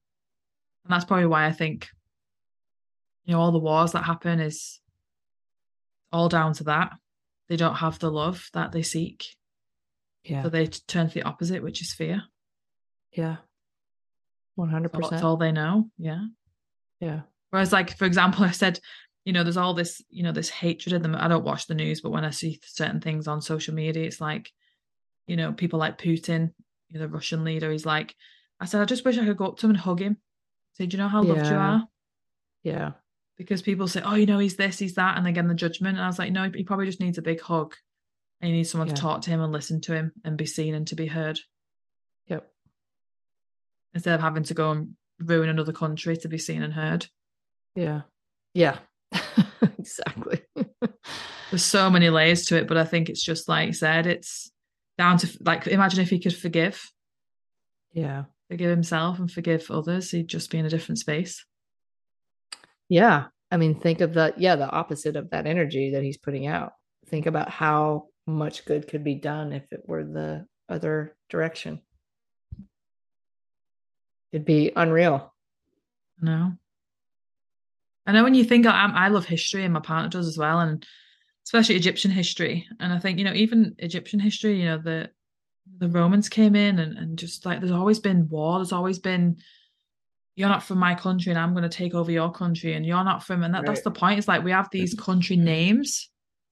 And that's probably why I think, you know, all the wars that happen is all down to that. They don't have the love that they seek, Yeah. so they turn to the opposite, which is fear. Yeah. One hundred So that's all they know. Yeah. Yeah. Whereas, like for example, I said, you know, there's all this, you know, this hatred in them. I don't watch the news, but when I see certain things on social media, it's like, you know, people like Putin, you know, the Russian leader. He's like, I said, I just wish I could go up to him and hug him. Say, do you know how loved you are? Yeah. Because people say, oh, you know, he's this, he's that, and again the judgment. And I was like, no, he probably just needs a big hug. And he needs someone Yeah. to talk to him and listen to him and be seen and to be heard Yep. instead of having to go and ruin another country to be seen and heard. Yeah. Yeah. [LAUGHS] exactly. [LAUGHS] there's so many layers to it but i think it's just like you said it's down to like imagine if he could forgive yeah. Forgive himself and forgive others he'd just be in a different space Yeah. I mean, think of the yeah, the opposite of that energy that he's putting out. Think about how much good could be done if it were the other direction. It'd be unreal. no i know when you think I, I love history and my partner does as well and especially egyptian history and i think you know even egyptian history you know the the romans came in and, and just like there's always been war. There's always been you're not from my country and i'm going to take over your country and you're not from and that, that's the point it's like we have these mm-hmm. country names.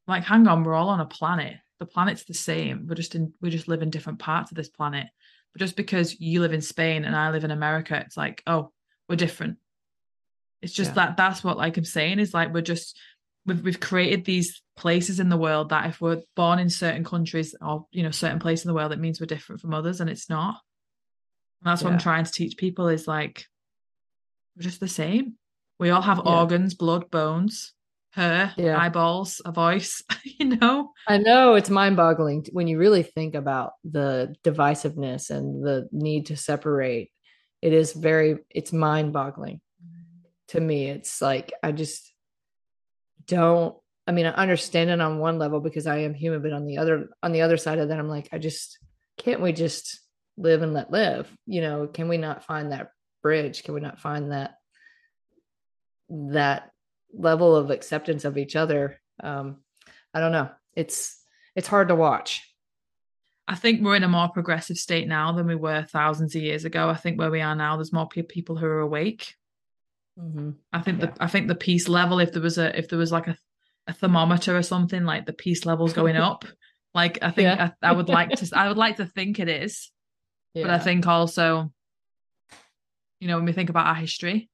Like hang on we're all on a planet. The planet's the same. We're just in we just live in different parts of this planet. But just because you live in spain and i live in america it's like oh we're different. It's just Yeah. that that's what like i'm saying is like we're just we've, we've created these places in the world that if we're born in certain countries or you know certain place in the world it means we're different from others and it's not and that's what i'm trying to teach people is like we're just the same we all have Yeah. organs blood bones hair Yeah. eyeballs a voice [LAUGHS] you know I know it's mind boggling when you really think about the divisiveness and the need to separate. It is very, it's mind boggling mm-hmm. to me. It's like, I just don't, I mean, I understand it on one level because I am human, but on the other, on the other side of that, I'm like, I just, can't we just live and let live? You know, can we not find that bridge? Can we not find that, that level of acceptance of each other? Um, I don't know. It's it's hard to watch. I think we're in a more progressive state now than we were thousands of years ago. I think where we are now, there's more pe- people who are awake. I think Yeah. the I think the peace level, if there was a if there was like a, a thermometer or something, like the peace level's going up. [LAUGHS] Like I think Yeah. I, I would like to I would like to think it is, but I think also, you know, when we think about our history,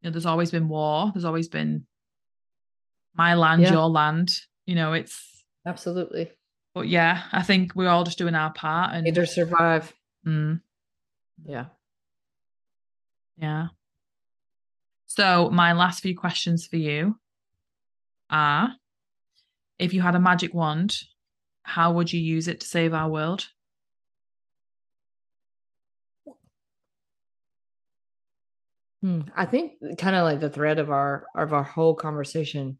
you know, there's always been war. There's always been my land, Yeah. your land. You know, it's absolutely but yeah, I think we're all just doing our part and either survive. Mm, Yeah. yeah. So my last few questions for you are: If you had a magic wand, how would you use it to save our world? Hmm. I think kind of like the thread of our of our whole conversation,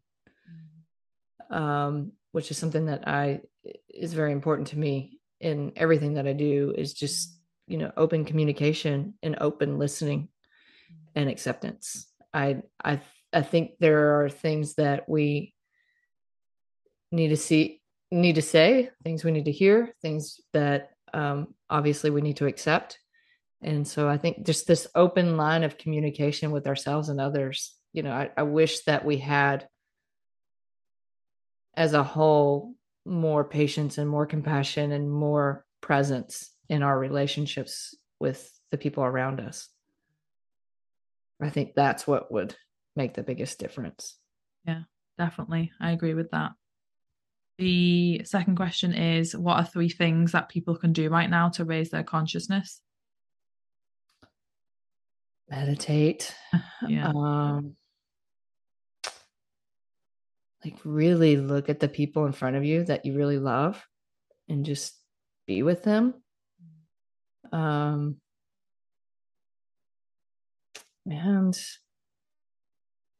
um, which is something that I is very important to me in everything that I do, is just you know open communication and open listening and acceptance. I I I think there are things that we need to see need to say, things we need to hear, things that um, obviously we need to accept. And so I think just this open line of communication with ourselves and others, you know, I, I wish that we had as a whole more patience and more compassion and more presence in our relationships with the people around us. I think that's what would make the biggest difference. Yeah, definitely. I agree with that. The second question is What are three things that people can do right now to raise their consciousness? Meditate. [LAUGHS] Yeah. Um, like, really look at the people in front of you that you really love and just be with them. Um, and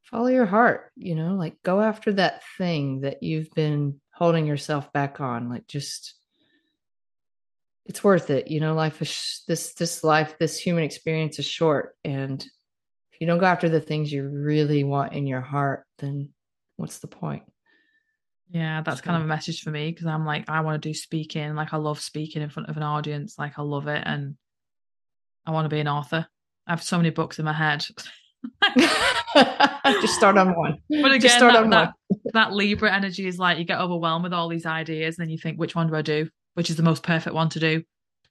follow your heart, you know, like go after that thing that you've been holding yourself back on. Like just it's worth it. You know, life is this this life, this human experience is short. And if you don't go after the things you really want in your heart, then what's the point? Yeah, that's kind of a message for me because I'm like, I want to do speaking. Like, I love speaking in front of an audience. Like, I love it. And I want to be an author. I have so many books in my head. [LAUGHS] just start on one. [LAUGHS] But again, start that, on that, one. [LAUGHS] that Libra energy is like you get overwhelmed with all these ideas, and then you think, which one do I do? Which is the most perfect one to do?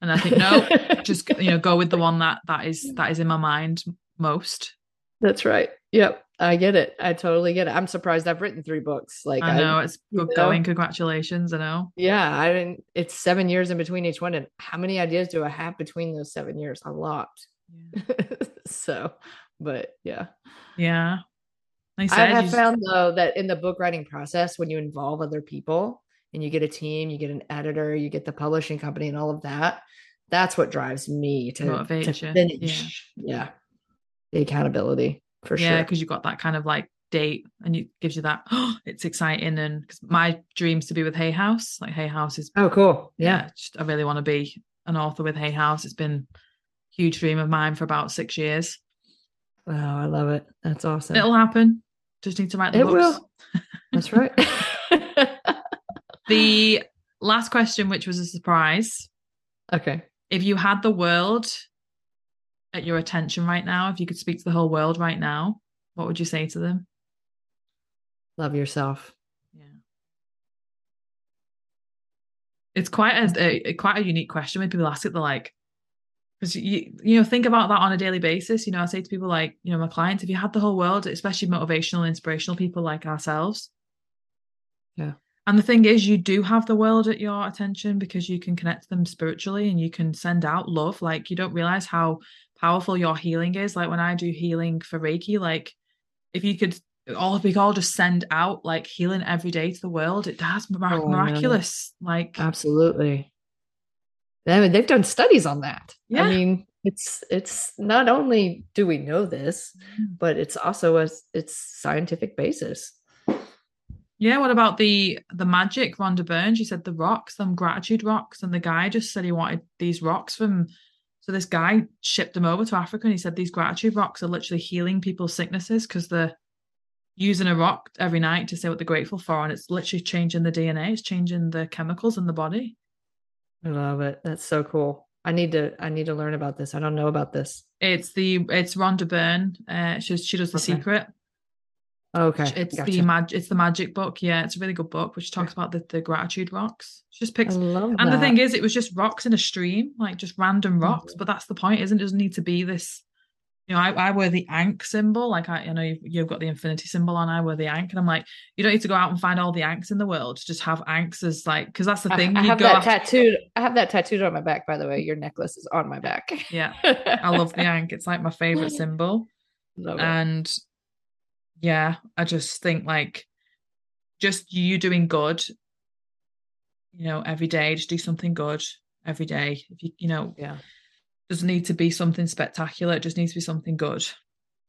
And I think, no, just you know, go with the one that that is that is in my mind most. That's right. Yep. I get it. I totally get it. I'm surprised I've written three books. Like I know I, it's good going. Congratulations. I know. Yeah. I mean, it's seven years in between each one. And how many ideas do I have between those seven years? A lot. Yeah. [LAUGHS] so, but yeah. Yeah. Like I, I have found though that in the book writing process, when you involve other people and you get a team, you get an editor, you get the publishing company and all of that, that's what drives me to, to finish. Yeah. yeah. The accountability for yeah, sure. Yeah, because you've got that kind of like date and it gives you that oh, [GASPS] it's exciting and because my dreams to be with hay house like hay house is oh cool yeah, yeah just, i really want to be an author with hay house it's been huge dream of mine for about six years Wow, i love it that's awesome it'll happen just need to write the it books. will that's right [LAUGHS] [LAUGHS] the last question which was a surprise okay if you had the world at your attention right now, if you could speak to the whole world right now, what would you say to them? Love yourself. Yeah. It's quite a, a quite a unique question when people ask it. They're like, because you you know think about that on a daily basis. You know, I say to people like, you know, my clients, if you had the whole world, especially motivational, inspirational people like ourselves, yeah, and the thing is, you do have the world at your attention because you can connect to them spiritually and you can send out love. Like, you don't realize how powerful your healing is. Like, when I do healing for Reiki, like, if you could all we could all just send out like healing every day to the world, it does mirac- oh, miraculous. Like, absolutely. I mean, they've done studies on that. Yeah. I mean, it's it's not only do we know this, mm-hmm. but it's also a it's scientific basis. Yeah, what about the the magic Rhonda Burns? She said the rocks, them gratitude rocks, and the guy just said he wanted these rocks from. So this guy shipped them over to Africa, and he said these gratitude rocks are literally healing people's sicknesses because they're using a rock every night to say what they're grateful for, and it's literally changing the DNA, it's changing the chemicals in the body. I love it. That's so cool. I need to I need to learn about this. I don't know about this. It's the it's Rhonda Byrne. Uh, she she does the okay. secret. Okay. It's gotcha. the magic it's the magic book. Yeah, it's a really good book which talks about the, the gratitude rocks. She just picks and the thing is it was just rocks in a stream, like just random rocks. Mm-hmm. But that's the point, isn't it? it doesn't need to be this you know, I, I wear the Ankh symbol. Like I, you know, you've, you've, got the infinity symbol on. I wear the Ankh, and I'm like, you don't need to go out and find all the Ankhs in the world. Just have Ankhs as like, because that's the thing. I, I have that after... tattooed. I have that tattooed on my back. By the way, your necklace is on my back. Yeah, I love the [LAUGHS] Ankh. It's like my favorite [LAUGHS] symbol. Love and yeah, I just think like just you doing good, you know, every day, just do something good every day. If you, you know, yeah, doesn't need to be something spectacular. It just needs to be something good.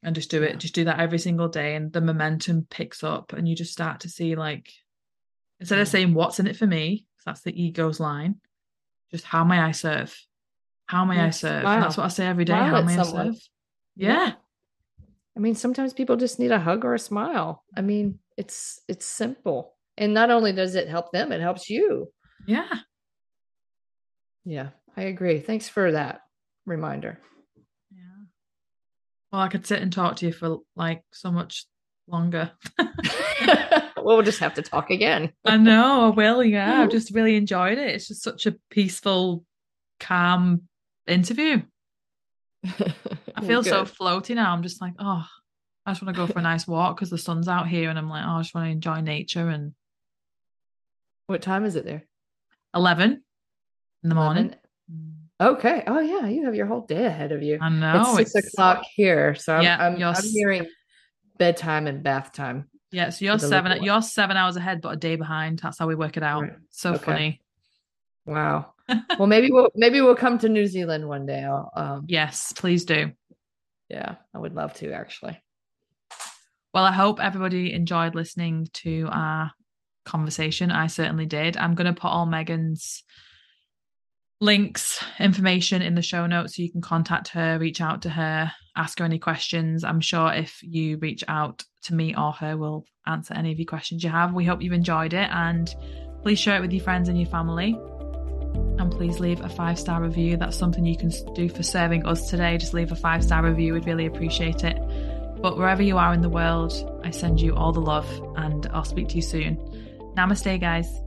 And just do it. Just do that every single day. And the momentum picks up and you just start to see like instead of saying what's in it for me, that's the ego's line, just how may I serve? How may I serve? that's what I say every day. Smile how may I serve? Yeah. I mean, sometimes people just need a hug or a smile. I mean, it's it's simple. And not only does it help them, it helps you. Yeah. Yeah, I agree. Thanks for that reminder. Yeah. Well, I could sit and talk to you for like so much longer. [LAUGHS] we'll just have to talk again. I know, I will. Yeah, [LAUGHS] I've just really enjoyed it. It's just such a peaceful, calm interview. I feel so floaty now. I'm just like, oh, I just want to go for a nice walk because the sun's out here, and I'm like, oh, I just want to enjoy nature. And what time is it there? Eleven in the 11? morning. Okay. Oh yeah, you have your whole day ahead of you. I know. It's six it's... o'clock here, so I'm, yeah, I'm, I'm hearing bedtime and bath time. Yeah, so you're seven. You're seven hours ahead, but a day behind. That's how we work it out. Right. So okay. funny. Wow. [LAUGHS] well, maybe we'll maybe we'll come to New Zealand one day. Um, yes, please do. Yeah, I would love to actually. Well, I hope everybody enjoyed listening to our conversation. I certainly did. I'm going to put all Meagan's links, information in the show notes so you can contact her, reach out to her, ask her any questions. I'm sure if you reach out to me or her, we'll answer any of your questions you have. We hope you've enjoyed it and please share it with your friends and your family. And please leave a five star review. That's something you can do for serving us today. Just leave a five star review. We'd really appreciate it. But wherever you are in the world, I send you all the love and I'll speak to you soon. Namaste, guys.